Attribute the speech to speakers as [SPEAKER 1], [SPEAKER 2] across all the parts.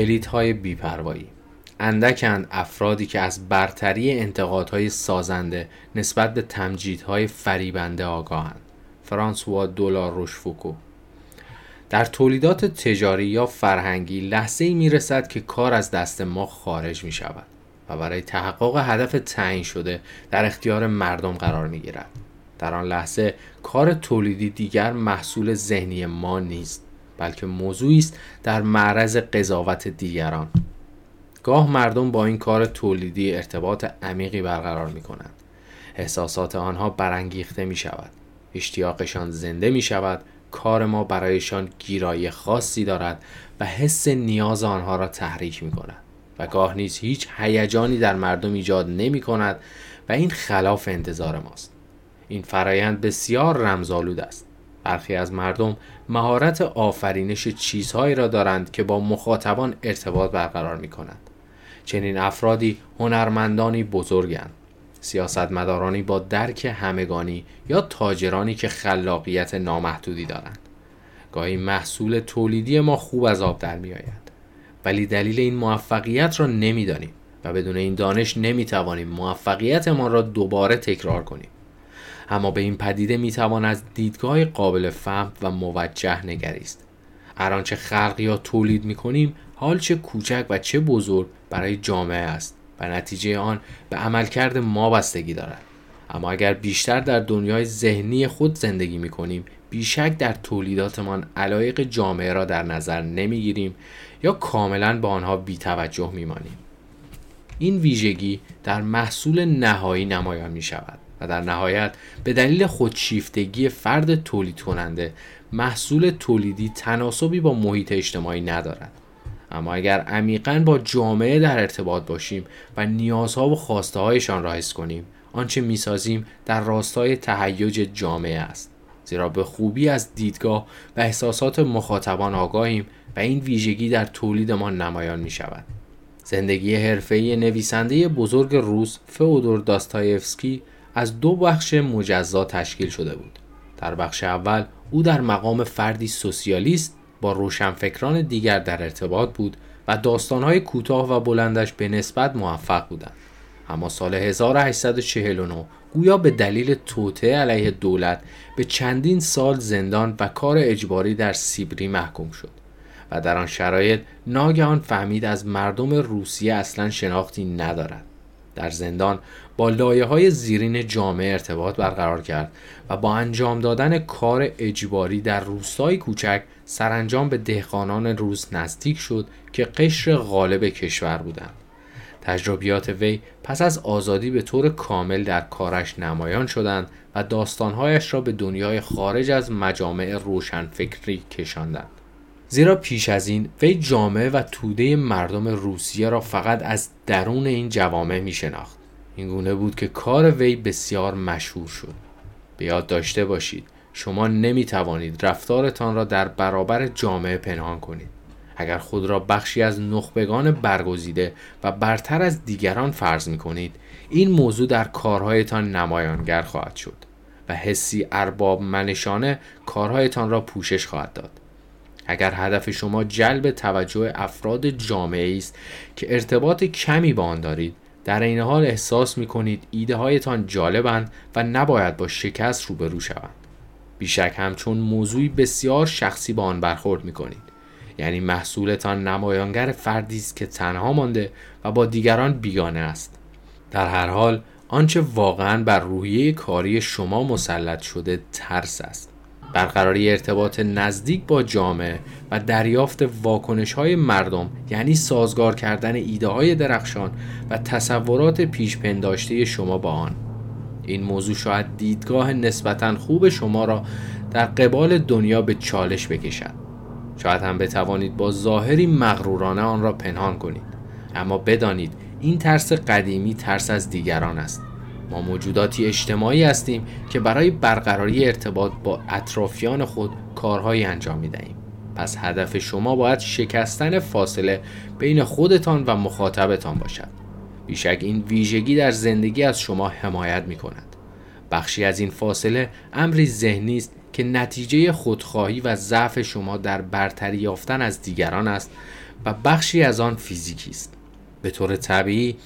[SPEAKER 1] کلیدهای بیپروایی. اندکند افرادی که از برتری انتقادهای سازنده نسبت به تمجیدهای فریبنده آگاهند. فرانسوا دولار روشفوکو. در تولیدات تجاری یا فرهنگی لحظه ای می رسد که کار از دست ما خارج می شود و برای تحقق هدف تعیین شده در اختیار مردم قرار می گیرد. در آن لحظه کار تولیدی دیگر محصول ذهنی ما نیست. بلکه موضوعی است در معرض قضاوت دیگران. گاه مردم با این کار تولیدی ارتباط عمیقی برقرار می کنند احساسات آنها برانگیخته می شود اشتیاقشان زنده می شود کار ما برایشان گیرایی خاصی دارد و حس نیاز آنها را تحریک می کند و گاه نیز هیچ هیجانی در مردم ایجاد نمی کند و این خلاف انتظار ماست. این فرایند بسیار رمزآلود است. برخی از مردم مهارت آفرینش چیزهایی را دارند که با مخاطبان ارتباط برقرار می کنند چنین افرادی هنرمندانی بزرگند. سیاستمدارانی با درک همگانی یا تاجرانی که خلاقیت نامحدودی دارند. گاهی محصول تولیدی ما خوب از آب در می آید ولی دلیل این موفقیت را نمی‌دانیم و بدون این دانش نمی توانیم موفقیت ما را دوباره تکرار کنیم. اما به این پدیده می توان از دیدگاه قابل فهم و موجه نگریست. هر آنچه خلق یا تولید می کنیم حال چه کوچک و چه بزرگ برای جامعه است و نتیجه آن به عملکرد ما بستگی دارد. اما اگر بیشتر در دنیای ذهنی خود زندگی می کنیم بیشک در تولیداتمان علایق جامعه را در نظر نمی گیریم یا کاملا به آنها بیتوجه می مانیم. این ویژگی در محصول نهایی نمایان می شود و در نهایت به دلیل خودشیفتگی فرد تولید کننده محصول تولیدی تناسبی با محیط اجتماعی ندارد اما اگر عمیقا با جامعه در ارتباط باشیم و نیازها و خواسته هایشان را حس کنیم آنچه می‌سازیم در راستای تهیج جامعه است زیرا به خوبی از دیدگاه و احساسات مخاطبان آگاهیم و این ویژگی در تولیدمان نمایان می شود. زندگی حرفه‌ای نویسنده بزرگ روس فئودور داستایفسکی از دو بخش مجزا تشکیل شده بود. در بخش اول او در مقام فردی سوسیالیست با روشنفکران دیگر در ارتباط بود و داستانهای کوتاه و بلندش به نسبت موفق بودند. اما سال 1849 گویا به دلیل توطعه علیه دولت به چندین سال زندان و کار اجباری در سیبری محکوم شد و در آن شرایط ناگهان فهمید از مردم روسیه اصلا شناختی ندارد در زندان با لایه های زیرین جامعه ارتباط برقرار کرد و با انجام دادن کار اجباری در روستای کوچک سرانجام به دهقانان روز نزدیک شد که قشر غالب کشور بودند. تجربیات وی پس از آزادی به طور کامل در کارش نمایان شدند و داستانهایش را به دنیای خارج از مجامع روشنفکری کشاندند. زیرا پیش از این وی جامعه و توده مردم روسیه را فقط از درون این جوامع می شناخت. این گونه بود که کار وی بسیار مشهور شد. به یاد داشته باشید شما نمی توانید رفتارتان را در برابر جامعه پنهان کنید. اگر خود را بخشی از نخبگان برگزیده و برتر از دیگران فرض می کنید این موضوع در کارهایتان نمایانگر خواهد شد و حسی ارباب منشانه کارهایتان را پوشش خواهد داد. اگر هدف شما جلب توجه افراد جامعه است که ارتباط کمی با آن دارید در این حال احساس می کنید ایده هایتان جالبند و نباید با شکست روبرو شوند. بیشک همچون موضوعی بسیار شخصی با آن برخورد می کنید یعنی محصولتان نمایانگر فردی است که تنها مانده و با دیگران بیگانه است. در هر حال آنچه واقعا بر روحیه کاری شما مسلط شده ترس است. برقراری ارتباط نزدیک با جامعه و دریافت واکنش های مردم یعنی سازگار کردن ایده های درخشان و تصورات پیشپنداشته شما با آن. این موضوع شاید دیدگاه نسبتا خوب شما را در قبال دنیا به چالش بکشد. شاید هم بتوانید با ظاهری مغرورانه آن را پنهان کنید. اما بدانید این ترس قدیمی ترس از دیگران است. ما موجوداتی اجتماعی هستیم که برای برقراری ارتباط با اطرافیان خود کارهایی انجام می دهیم. پس هدف شما باید شکستن فاصله بین خودتان و مخاطبتان باشد. بیشک این ویژگی در زندگی از شما حمایت می کند. بخشی از این فاصله امری ذهنی است که نتیجه خودخواهی و ضعف شما در برتری یافتن از دیگران است و بخشی از آن فیزیکی است به طور طبیعی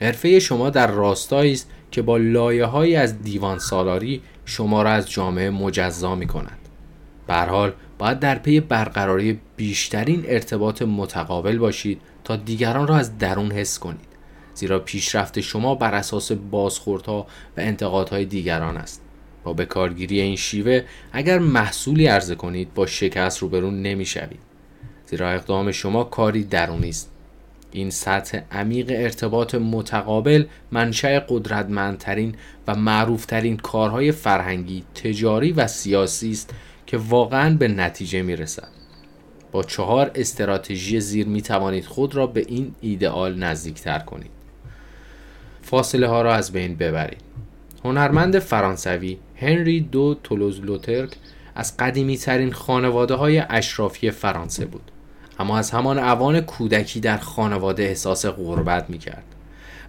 [SPEAKER 1] حرفه شما در راستایی است که با لایه از دیوان سالاری شما را از جامعه مجزا می کند. حال باید در پی برقراری بیشترین ارتباط متقابل باشید تا دیگران را از درون حس کنید. زیرا پیشرفت شما بر اساس بازخوردها و انتقادهای دیگران است. با به کارگیری این شیوه اگر محصولی عرضه کنید با شکست روبرو نمی‌شوید. زیرا اقدام شما کاری درونی است این سطح عمیق ارتباط متقابل منشأ قدرتمندترین و معروفترین کارهای فرهنگی، تجاری و سیاسی است که واقعا به نتیجه می رسد. با چهار استراتژی زیر می توانید خود را به این ایدئال نزدیکتر کنید. فاصله ها را از بین ببرید. هنرمند فرانسوی هنری دو تولوز لوترک از قدیمی ترین خانواده های اشرافی فرانسه بود. اما از همان اوان کودکی در خانواده احساس غربت می کرد.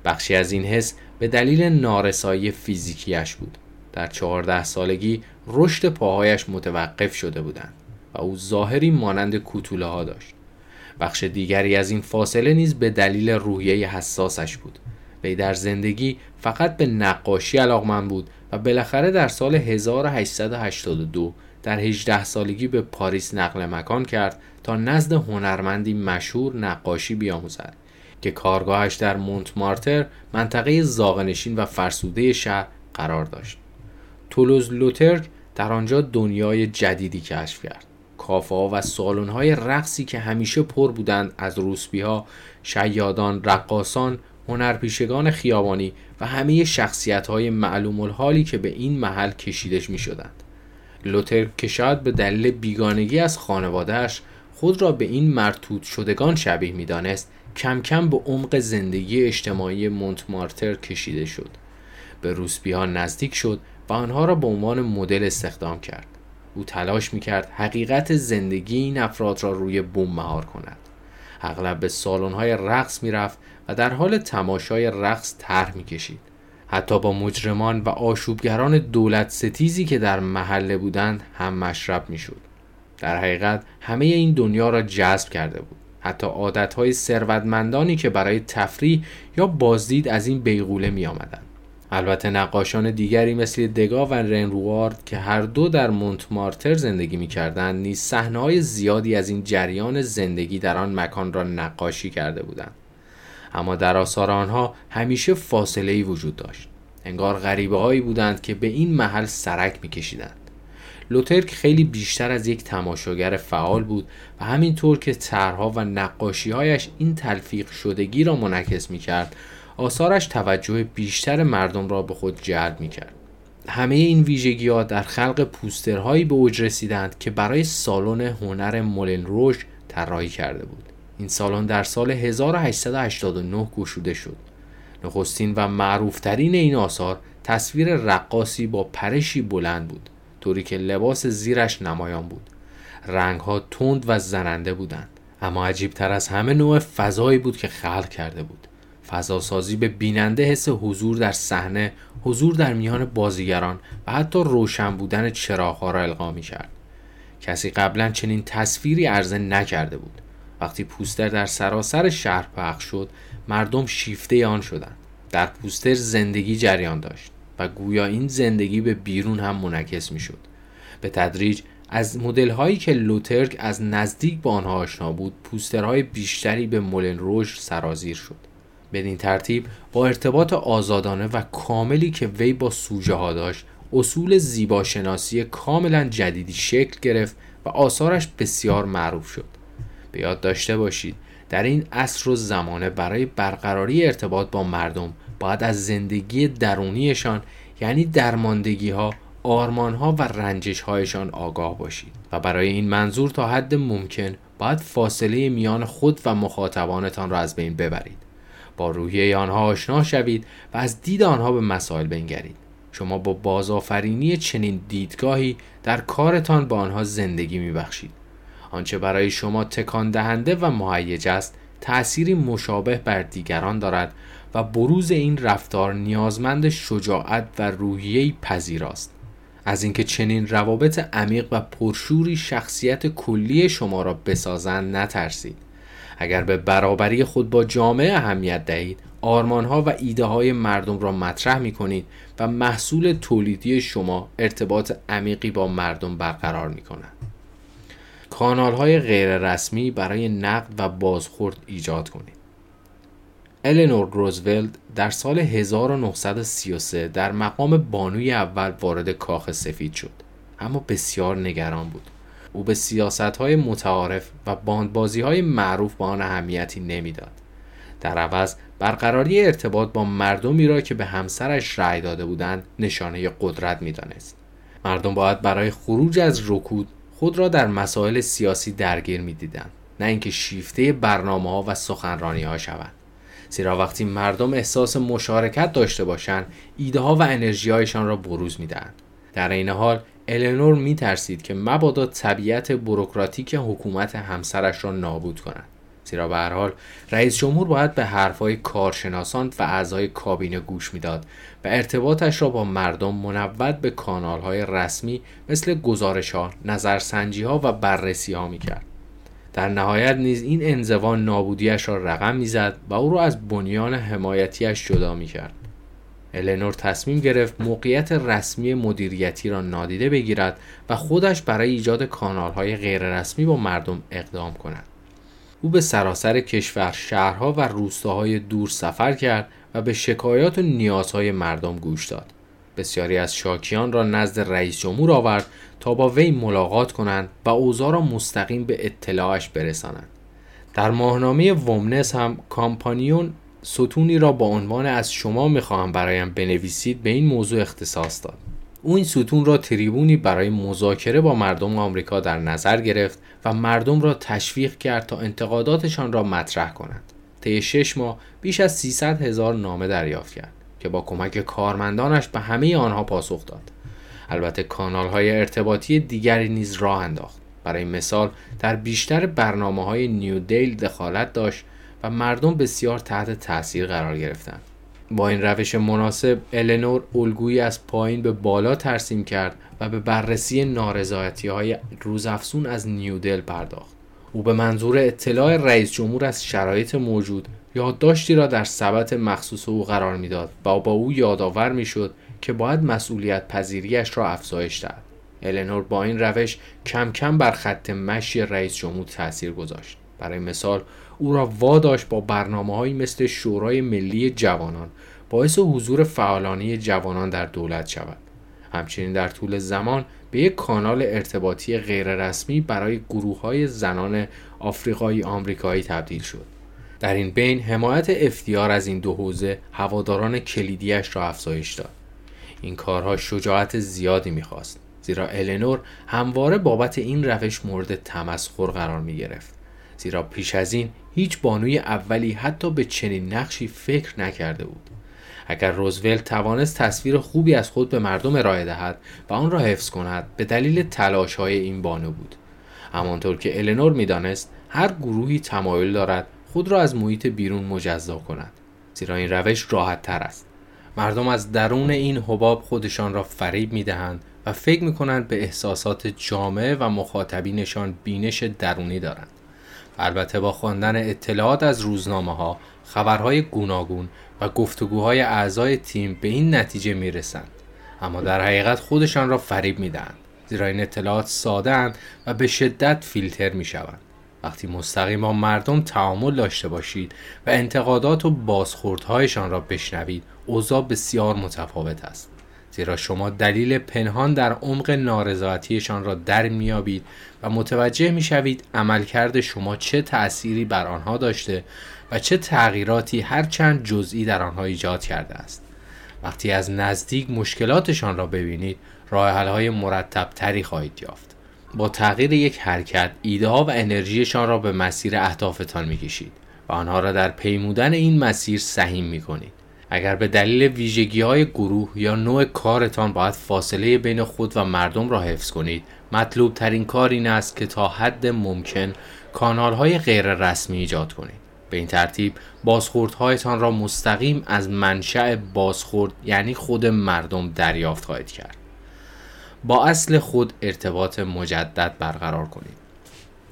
[SPEAKER 1] بخشی از این حس به دلیل نارسایی فیزیکیش بود. در چهارده سالگی رشد پاهایش متوقف شده بودند و او ظاهری مانند کوتوله ها داشت. بخش دیگری از این فاصله نیز به دلیل روحیه حساسش بود. وی در زندگی فقط به نقاشی علاقمند بود و بالاخره در سال 1882 در 18 سالگی به پاریس نقل مکان کرد تا نزد هنرمندی مشهور نقاشی بیاموزد که کارگاهش در مونت مارتر منطقه زاغنشین و فرسوده شهر قرار داشت. تولوز لوترک در آنجا دنیای جدیدی کشف کرد. کافه و سالن های رقصی که همیشه پر بودند از روسبی ها، شیادان، رقاسان، هنرپیشگان خیابانی و همه شخصیت های معلوم الحالی که به این محل کشیدش می شدند. لوتر که شاید به دلیل بیگانگی از خانوادهش خود را به این مرتوط شدگان شبیه می‌دانست کم کم به عمق زندگی اجتماعی مونتمارتر کشیده شد. به روسبی ها نزدیک شد و آنها را به عنوان مدل استخدام کرد. او تلاش می‌کرد حقیقت زندگی این افراد را روی بوم مهار کند. اغلب به سالن های رقص می‌رفت و در حال تماشای رقص طرح می‌کشید. حتی با مجرمان و آشوبگران دولت ستیزی که در محله بودند هم مشرب می‌شد در حقیقت همه این دنیا را جذب کرده بود حتی عادتهای ثروتمندانی که برای تفریح یا بازدید از این بیغوله می آمدن. البته نقاشان دیگری مثل دگا و رنروارد که هر دو در مونتمارتر زندگی می کردن نیز صحنه‌های زیادی از این جریان زندگی در آن مکان را نقاشی کرده بودند. اما در آثار آنها همیشه فاصله ای وجود داشت. انگار غریبه هایی بودند که به این محل سرک می کشیدند. لوترک خیلی بیشتر از یک تماشاگر فعال بود و همینطور که طرحها و نقاشیهایش این تلفیق شدگی را منعکس می کرد آثارش توجه بیشتر مردم را به خود جلب می کرد. همه این ویژگی ها در خلق پوسترهایی به اوج رسیدند که برای سالن هنر مولن روش طراحی کرده بود. این سالن در سال 1889 گشوده شد. نخستین و معروفترین این آثار تصویر رقاصی با پرشی بلند بود. طوری که لباس زیرش نمایان بود رنگ ها تند و زننده بودند اما عجیب تر از همه نوع فضایی بود که خلق کرده بود فضاسازی به بیننده حس حضور در صحنه حضور در میان بازیگران و حتی روشن بودن چراغها را القا می کرد کسی قبلا چنین تصویری عرضه نکرده بود وقتی پوستر در سراسر شهر پخش شد مردم شیفته آن شدند. در پوستر زندگی جریان داشت و گویا این زندگی به بیرون هم منعکس می شد. به تدریج از مدل هایی که لوترک از نزدیک با آنها آشنا بود پوسترهای بیشتری به مولن روش سرازیر شد. بدین ترتیب با ارتباط آزادانه و کاملی که وی با سوژه ها داشت اصول زیباشناسی کاملا جدیدی شکل گرفت و آثارش بسیار معروف شد. به یاد داشته باشید. در این عصر و زمانه برای برقراری ارتباط با مردم باید از زندگی درونیشان یعنی درماندگی ها آرمان ها و رنجش هایشان آگاه باشید و برای این منظور تا حد ممکن باید فاصله میان خود و مخاطبانتان را از بین ببرید. با روحیه آنها آشنا شوید و از دید آنها به مسائل بنگرید. شما با بازآفرینی چنین دیدگاهی در کارتان با آنها زندگی میبخشید. آنچه برای شما تکان دهنده و مهیج است تأثیری مشابه بر دیگران دارد و بروز این رفتار نیازمند شجاعت و روحیه پذیراست از اینکه چنین روابط عمیق و پرشوری شخصیت کلی شما را بسازند نترسید اگر به برابری خود با جامعه اهمیت دهید آرمانها و ایده های مردم را مطرح می کنید و محصول تولیدی شما ارتباط عمیقی با مردم برقرار می کنند. کانال های غیر رسمی برای نقد و بازخورد ایجاد کنید. النور روزولت در سال 1933 در مقام بانوی اول وارد کاخ سفید شد اما بسیار نگران بود. او به سیاست های متعارف و باندبازی های معروف با آن اهمیتی نمی‌داد. در عوض برقراری ارتباط با مردمی را که به همسرش رأی داده بودند نشانه قدرت می‌دانست. مردم باید برای خروج از رکود خود را در مسائل سیاسی درگیر می‌دیدند نه اینکه شیفته برنامه ها و سخنرانی ها شوند. زیرا وقتی مردم احساس مشارکت داشته باشند ایده ها و انرژی هایشان را بروز می‌دهند. در این حال النور می ترسید که مبادا طبیعت بروکراتیک حکومت همسرش را نابود کند. زیرا به هر حال رئیس جمهور باید به حرفهای کارشناسان و اعضای کابینه گوش می‌داد و ارتباطش را با مردم منود به کانالهای رسمی مثل گزارش ها، نظرسنجی ها و بررسی ها می کرد. در نهایت نیز این انزوا نابودیش را رقم می‌زد و او را از بنیان حمایتیش جدا می کرد. النور تصمیم گرفت موقعیت رسمی مدیریتی را نادیده بگیرد و خودش برای ایجاد کانالهای غیررسمی با مردم اقدام کند. او به سراسر کشور شهرها و روستاهای دور سفر کرد و به شکایات و نیازهای مردم گوش داد. بسیاری از شاکیان را نزد رئیس جمهور آورد تا با وی ملاقات کنند و اوضاع را مستقیم به اطلاعش برسانند. در ماهنامه ومنس هم کامپانیون ستونی را با عنوان از شما می‌خواهم برایم بنویسید به این موضوع اختصاص داد. او این ستون را تریبونی برای مذاکره با مردم آمریکا در نظر گرفت و مردم را تشویق کرد تا انتقاداتشان را مطرح کنند. طی شش ماه بیش از 300 هزار نامه دریافت کرد که با کمک کارمندانش به همه آنها پاسخ داد. البته کانال های ارتباطی دیگری نیز راه انداخت. برای مثال در بیشتر برنامه های نیو دیل دخالت داشت و مردم بسیار تحت تاثیر قرار گرفتند. با این روش مناسب النور الگویی از پایین به بالا ترسیم کرد و به بررسی نارضایتی های روزافزون از نیودل پرداخت. او به منظور اطلاع رئیس جمهور از شرایط موجود یادداشتی را در سبت مخصوص او قرار می‌داد و با او یادآور می‌شد که باید مسئولیت پذیریش را افزایش دهد. النور با این روش کم کم بر خط مشی رئیس جمهور تاثیر گذاشت. برای مثال او را واداشت با برنامه هایی مثل شورای ملی جوانان باعث حضور فعالانی جوانان در دولت شود. همچنین در طول زمان به یک کانال ارتباطی غیررسمی برای گروه های زنان آفریقایی آمریکایی تبدیل شد. در این بین حمایت افتیار از این دو حوزه هواداران کلیدیش را افزایش داد. این کارها شجاعت زیادی می‌خواست زیرا النور همواره بابت این روش مورد تمسخر قرار می گرفت. زیرا پیش از این هیچ بانوی اولی حتی به چنین نقشی فکر نکرده بود. اگر روزولت توانست تصویر خوبی از خود به مردم ارائه دهد و آن را حفظ کند به دلیل تلاش های این بانو بود. همانطور که النور می‌دانست هر گروهی تمایل دارد خود را از محیط بیرون مجزا کند. زیرا این روش راحت تر است. مردم از درون این حباب خودشان را فریب می دهند و فکر می کنند به احساسات جامعه و مخاطبینشان بینش درونی دارند. البته با خواندن اطلاعات از روزنامه ها خبرهای گوناگون و گفتگوهای اعضای تیم به این نتیجه می رسند اما در حقیقت خودشان را فریب می دهند زیرا این اطلاعات ساده و به شدت فیلتر می شوند وقتی مستقیم با مردم تعامل داشته باشید و انتقادات و بازخوردهایشان را بشنوید اوضاع بسیار متفاوت است. زیرا شما دلیل پنهان در عمق نارضایتیشان را در میابید و متوجه می‌شوید عملکرد شما چه تأثیری بر آنها داشته و چه تغییراتی هرچند جزئی در آنها ایجاد کرده است. وقتی از نزدیک مشکلاتشان را ببینید راه های مرتب تری خواهید یافت. با تغییر یک حرکت ایده ها و انرژیشان را به مسیر اهدافتان می‌کشید و آنها را در پیمودن این مسیر سهیم می‌کنید. اگر به دلیل ویژگی های گروه یا نوع کارتان باید فاصله بین خود و مردم را حفظ کنید مطلوب ترین کار این است که تا حد ممکن کانال های غیر رسمی ایجاد کنید. به این ترتیب بازخوردهایتان را مستقیم از منشأ بازخورد یعنی خود مردم دریافت خواهید کرد. با اصل خود ارتباط مجدد برقرار کنید.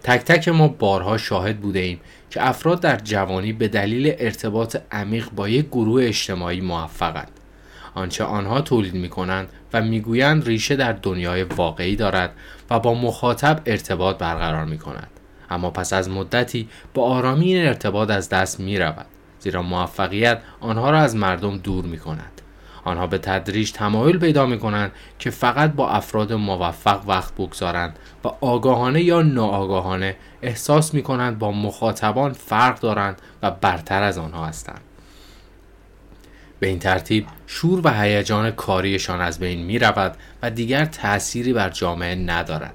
[SPEAKER 1] تک تک ما بارها شاهد بوده ایم که افراد در جوانی به دلیل ارتباط عمیق با یک گروه اجتماعی موفقند. آنچه آنها تولید می کنند و می‌گویند ریشه در دنیای واقعی دارد و با مخاطب ارتباط برقرار می کند. اما پس از مدتی با آرامی این ارتباط از دست می رود زیرا موفقیت آنها را از مردم دور می کند. آنها به تدریج تمایل پیدا می کنند که فقط با افراد موفق وقت بگذارند و آگاهانه یا ناآگاهانه احساس می کنند با مخاطبان فرق دارند و برتر از آنها هستند. به این ترتیب شور و هیجان کاریشان از بین می رود و دیگر تأثیری بر جامعه ندارد.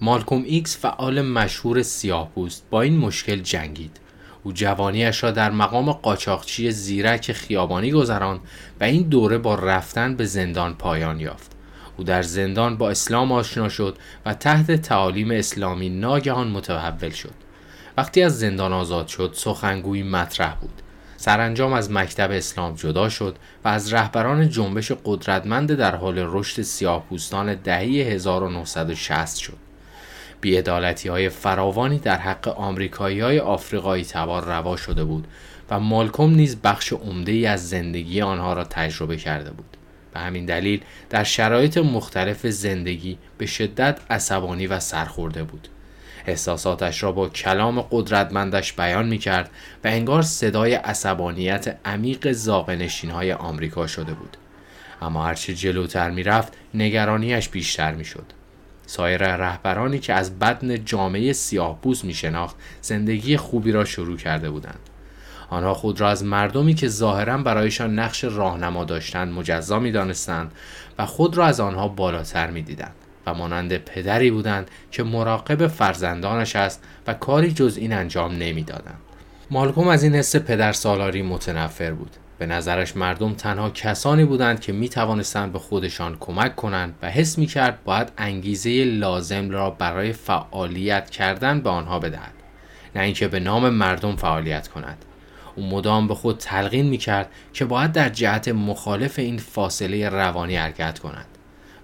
[SPEAKER 1] مالکوم ایکس فعال مشهور سیاه با این مشکل جنگید. او جوانیش را در مقام قاچاقچی زیرک خیابانی گذراند و این دوره با رفتن به زندان پایان یافت. او در زندان با اسلام آشنا شد و تحت تعالیم اسلامی ناگهان متحول شد. وقتی از زندان آزاد شد سخنگویی مطرح بود. سرانجام از مکتب اسلام جدا شد و از رهبران جنبش قدرتمند در حال رشد سیاهپوستان دهه 1960 شد. بیعدالتی های فراوانی در حق آمریکایی های آفریقایی تبار روا شده بود و مالکوم نیز بخش عمده ای از زندگی آنها را تجربه کرده بود. به همین دلیل در شرایط مختلف زندگی به شدت عصبانی و سرخورده بود. احساساتش را با کلام قدرتمندش بیان می کرد و انگار صدای عصبانیت عمیق زاغنشین های آمریکا شده بود. اما هرچه جلوتر می رفت نگرانیش بیشتر می شد. سایر رهبرانی که از بدن جامعه سیاه پوست می شناخت زندگی خوبی را شروع کرده بودند. آنها خود را از مردمی که ظاهرا برایشان نقش راهنما داشتند مجزا می دانستند و خود را از آنها بالاتر می دیدند. و مانند پدری بودند که مراقب فرزندانش است و کاری جز این انجام نمی‌دادند. مالکوم از این حس پدر سالاری متنفر بود. به نظرش مردم تنها کسانی بودند که می توانستند به خودشان کمک کنند و حس می کرد باید انگیزه لازم را برای فعالیت کردن به آنها بدهد. نه اینکه به نام مردم فعالیت کند. او مدام به خود تلقین می کرد که باید در جهت مخالف این فاصله روانی حرکت کند.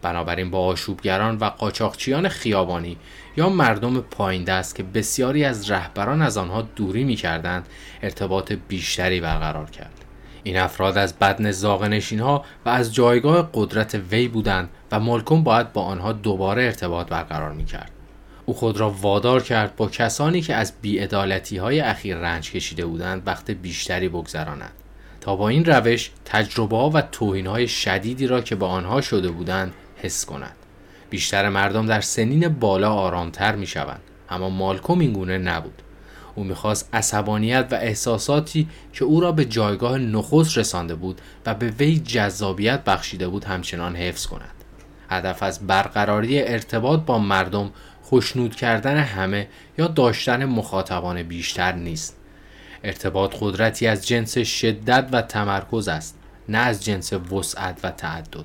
[SPEAKER 1] بنابراین با آشوبگران و قاچاقچیان خیابانی یا مردم پایین دست که بسیاری از رهبران از آنها دوری می کردند ارتباط بیشتری برقرار کرد. این افراد از بدن زاغنشین ها و از جایگاه قدرت وی بودند و مالکوم باید با آنها دوباره ارتباط برقرار می کرد. او خود را وادار کرد با کسانی که از بیعدالتی های اخیر رنج کشیده بودند وقت بیشتری بگذراند تا با این روش تجربه ها و توهین های شدیدی را که با آنها شده بودند حس کند. بیشتر مردم در سنین بالا آرامتر می شوند اما مالکوم این گونه نبود. او می‌خواست عصبانیت و احساساتی که او را به جایگاه نخست رسانده بود و به وی جذابیت بخشیده بود همچنان حفظ کند. هدف از برقراری ارتباط با مردم خوشنود کردن همه یا داشتن مخاطبان بیشتر نیست. ارتباط قدرتی از جنس شدت و تمرکز است نه از جنس وسعت و تعدد.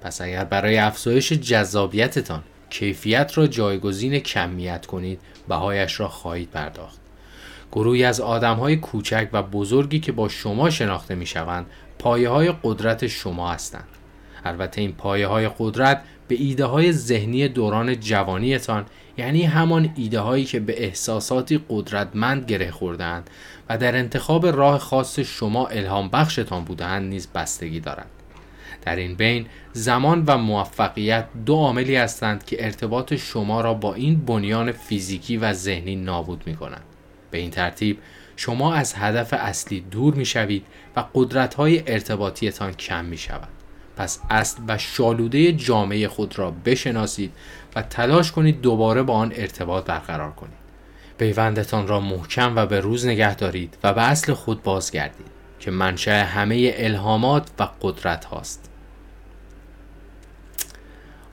[SPEAKER 1] پس اگر برای افزایش جذابیتتان کیفیت را جایگزین کمیت کنید بهایش را خواهید پرداخت. گروهی از آدم های کوچک و بزرگی که با شما شناخته می شوند پایه های قدرت شما هستند البته این پایه های قدرت به ایده های ذهنی دوران جوانیتان یعنی همان ایده هایی که به احساساتی قدرتمند گره خوردند و در انتخاب راه خاص شما الهام بخشتان بودند نیز بستگی دارند در این بین زمان و موفقیت دو عاملی هستند که ارتباط شما را با این بنیان فیزیکی و ذهنی نابود می کنند. به این ترتیب شما از هدف اصلی دور می شوید و قدرت های ارتباطیتان کم می شود. پس اصل و شالوده جامعه خود را بشناسید و تلاش کنید دوباره با آن ارتباط برقرار کنید. پیوندتان را محکم و به روز نگه دارید و به اصل خود بازگردید که منشأ همه الهامات و قدرت هاست.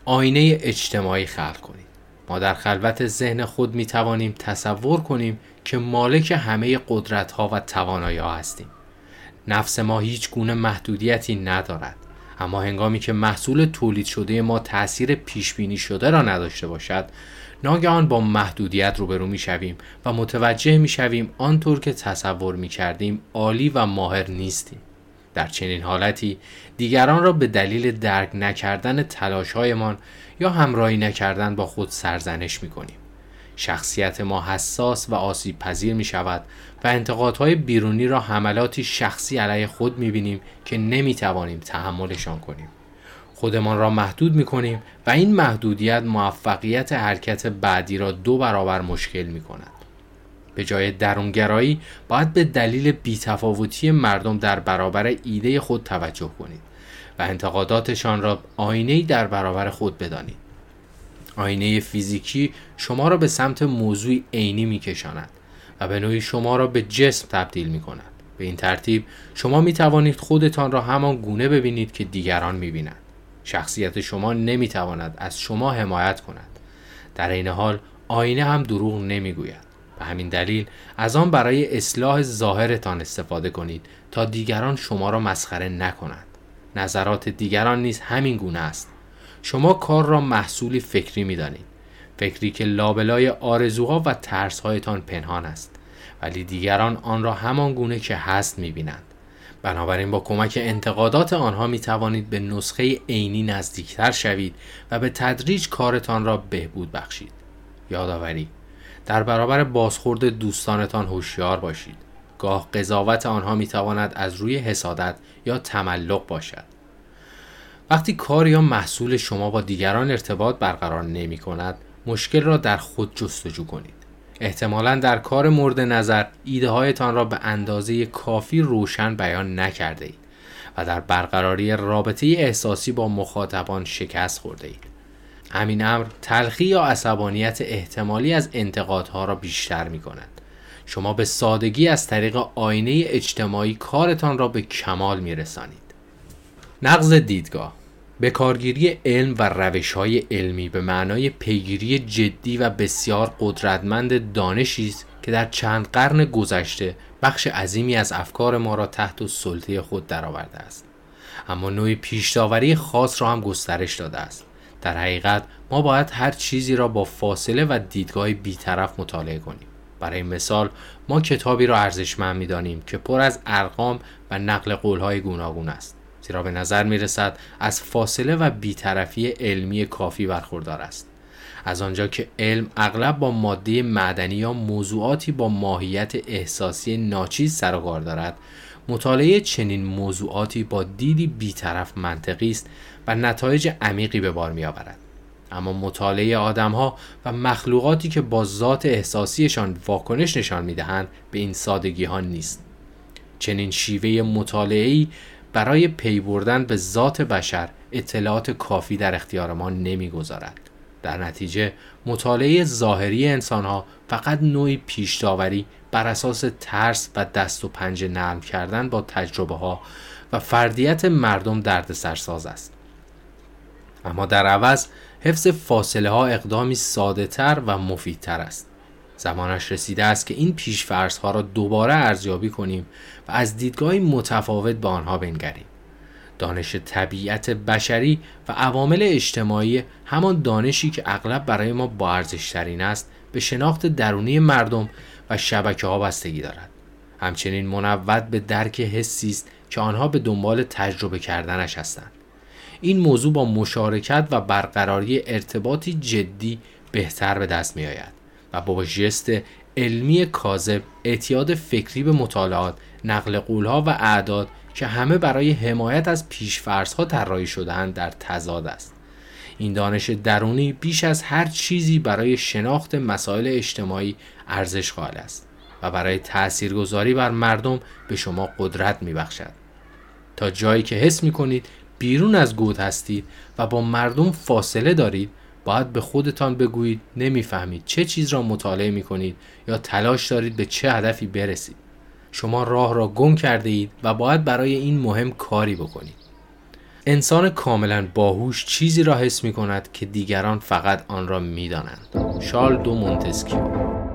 [SPEAKER 1] آینه اجتماعی خلق کنید ما در خلوت ذهن خود می توانیم تصور کنیم که مالک همه قدرت ها و توانایی ها هستیم نفس ما هیچ گونه محدودیتی ندارد اما هنگامی که محصول تولید شده ما تاثیر پیش بینی شده را نداشته باشد ناگهان با محدودیت روبرو می شویم و متوجه می شویم آنطور که تصور می کردیم عالی و ماهر نیستیم در چنین حالتی دیگران را به دلیل درک نکردن تلاشهایمان یا همراهی نکردن با خود سرزنش می کنیم. شخصیت ما حساس و آسیب پذیر می شود و انتقادهای بیرونی را حملاتی شخصی علیه خود می بینیم که نمی توانیم تحملشان کنیم. خودمان را محدود می کنیم و این محدودیت موفقیت حرکت بعدی را دو برابر مشکل می کند. به جای درونگرایی باید به دلیل بیتفاوتی مردم در برابر ایده خود توجه کنید و انتقاداتشان را آینه در برابر خود بدانید. آینه فیزیکی شما را به سمت موضوعی عینی میکشاند و به نوعی شما را به جسم تبدیل می کند. به این ترتیب شما می توانید خودتان را همان گونه ببینید که دیگران می بینند. شخصیت شما نمی تواند از شما حمایت کند. در این حال آینه هم دروغ نمی گوید. به همین دلیل از آن برای اصلاح ظاهرتان استفاده کنید تا دیگران شما را مسخره نکنند. نظرات دیگران نیز همین گونه است. شما کار را محصولی فکری می دانید. فکری که لابلای آرزوها و ترسهایتان پنهان است ولی دیگران آن را همان گونه که هست می بینند. بنابراین با کمک انتقادات آنها می توانید به نسخه عینی نزدیکتر شوید و به تدریج کارتان را بهبود بخشید. یادآوری در برابر بازخورد دوستانتان هوشیار باشید. گاه قضاوت آنها می تواند از روی حسادت یا تملق باشد. وقتی کار یا محصول شما با دیگران ارتباط برقرار نمی کند مشکل را در خود جستجو کنید. احتمالا در کار مورد نظر ایده هایتان را به اندازه کافی روشن بیان نکرده اید و در برقراری رابطه احساسی با مخاطبان شکست خورده اید. همین امر تلخی یا عصبانیت احتمالی از انتقادها را بیشتر می کند. شما به سادگی از طریق آینه اجتماعی کارتان را به کمال می رسانید. نقض دیدگاه به کارگیری علم و روش های علمی به معنای پیگیری جدی و بسیار قدرتمند دانشی است که در چند قرن گذشته بخش عظیمی از افکار ما را تحت سلطه خود درآورده است. اما نوعی پیشداوری خاص را هم گسترش داده است. در حقیقت ما باید هر چیزی را با فاصله و دیدگاه بیطرف مطالعه کنیم. برای مثال ما کتابی را ارزشمند می‌دانیم که پر از ارقام و نقل قولهای گوناگون است. زیرا به نظر می رسد از فاصله و بیطرفی علمی کافی برخوردار است از آنجا که علم اغلب با ماده معدنی یا موضوعاتی با ماهیت احساسی ناچیز سر و کار دارد مطالعه چنین موضوعاتی با دیدی بیطرف منطقی است و نتایج عمیقی به بار می آورد. اما مطالعه آدمها و مخلوقاتی که با ذات احساسیشان واکنش نشان می دهند به این سادگی ها نیست. چنین شیوه مطالعه‌ای برای پی بردن به ذات بشر اطلاعات کافی در اختیار ما نمی‌گذارد. در نتیجه مطالعه ظاهری انسان ها فقط نوعی پیشداوری بر اساس ترس و دست و پنجه نرم کردن با تجربه ها و فردیت مردم درد سرساز است. اما در عوض حفظ فاصله ها اقدامی ساده تر و مفیدتر است. زمانش رسیده است که این پیشفرض ها را دوباره ارزیابی کنیم و از دیدگاهی متفاوت به آنها بنگریم. دانش طبیعت بشری و عوامل اجتماعی همان دانشی که اغلب برای ما با ارزشترین است به شناخت درونی مردم و شبکه ها بستگی دارد. همچنین منوط به درک حسی است که آنها به دنبال تجربه کردنش هستند. این موضوع با مشارکت و برقراری ارتباطی جدی بهتر به دست می آید. و با ژست علمی کاذب اعتیاد فکری به مطالعات نقل قولها و اعداد که همه برای حمایت از ها طراحی شدهاند در تضاد است. این دانش درونی بیش از هر چیزی برای شناخت مسائل اجتماعی ارزش قائل است و برای تاثیرگذاری بر مردم به شما قدرت میبخشد. تا جایی که حس می کنید بیرون از گود هستید و با مردم فاصله دارید باید به خودتان بگویید نمی‌فهمید چه چیز را مطالعه می کنید یا تلاش دارید به چه هدفی برسید شما راه را گم کرده اید و باید برای این مهم کاری بکنید انسان کاملا باهوش چیزی را حس می کند که دیگران فقط آن را می دانند. شارل دو مونتسکیو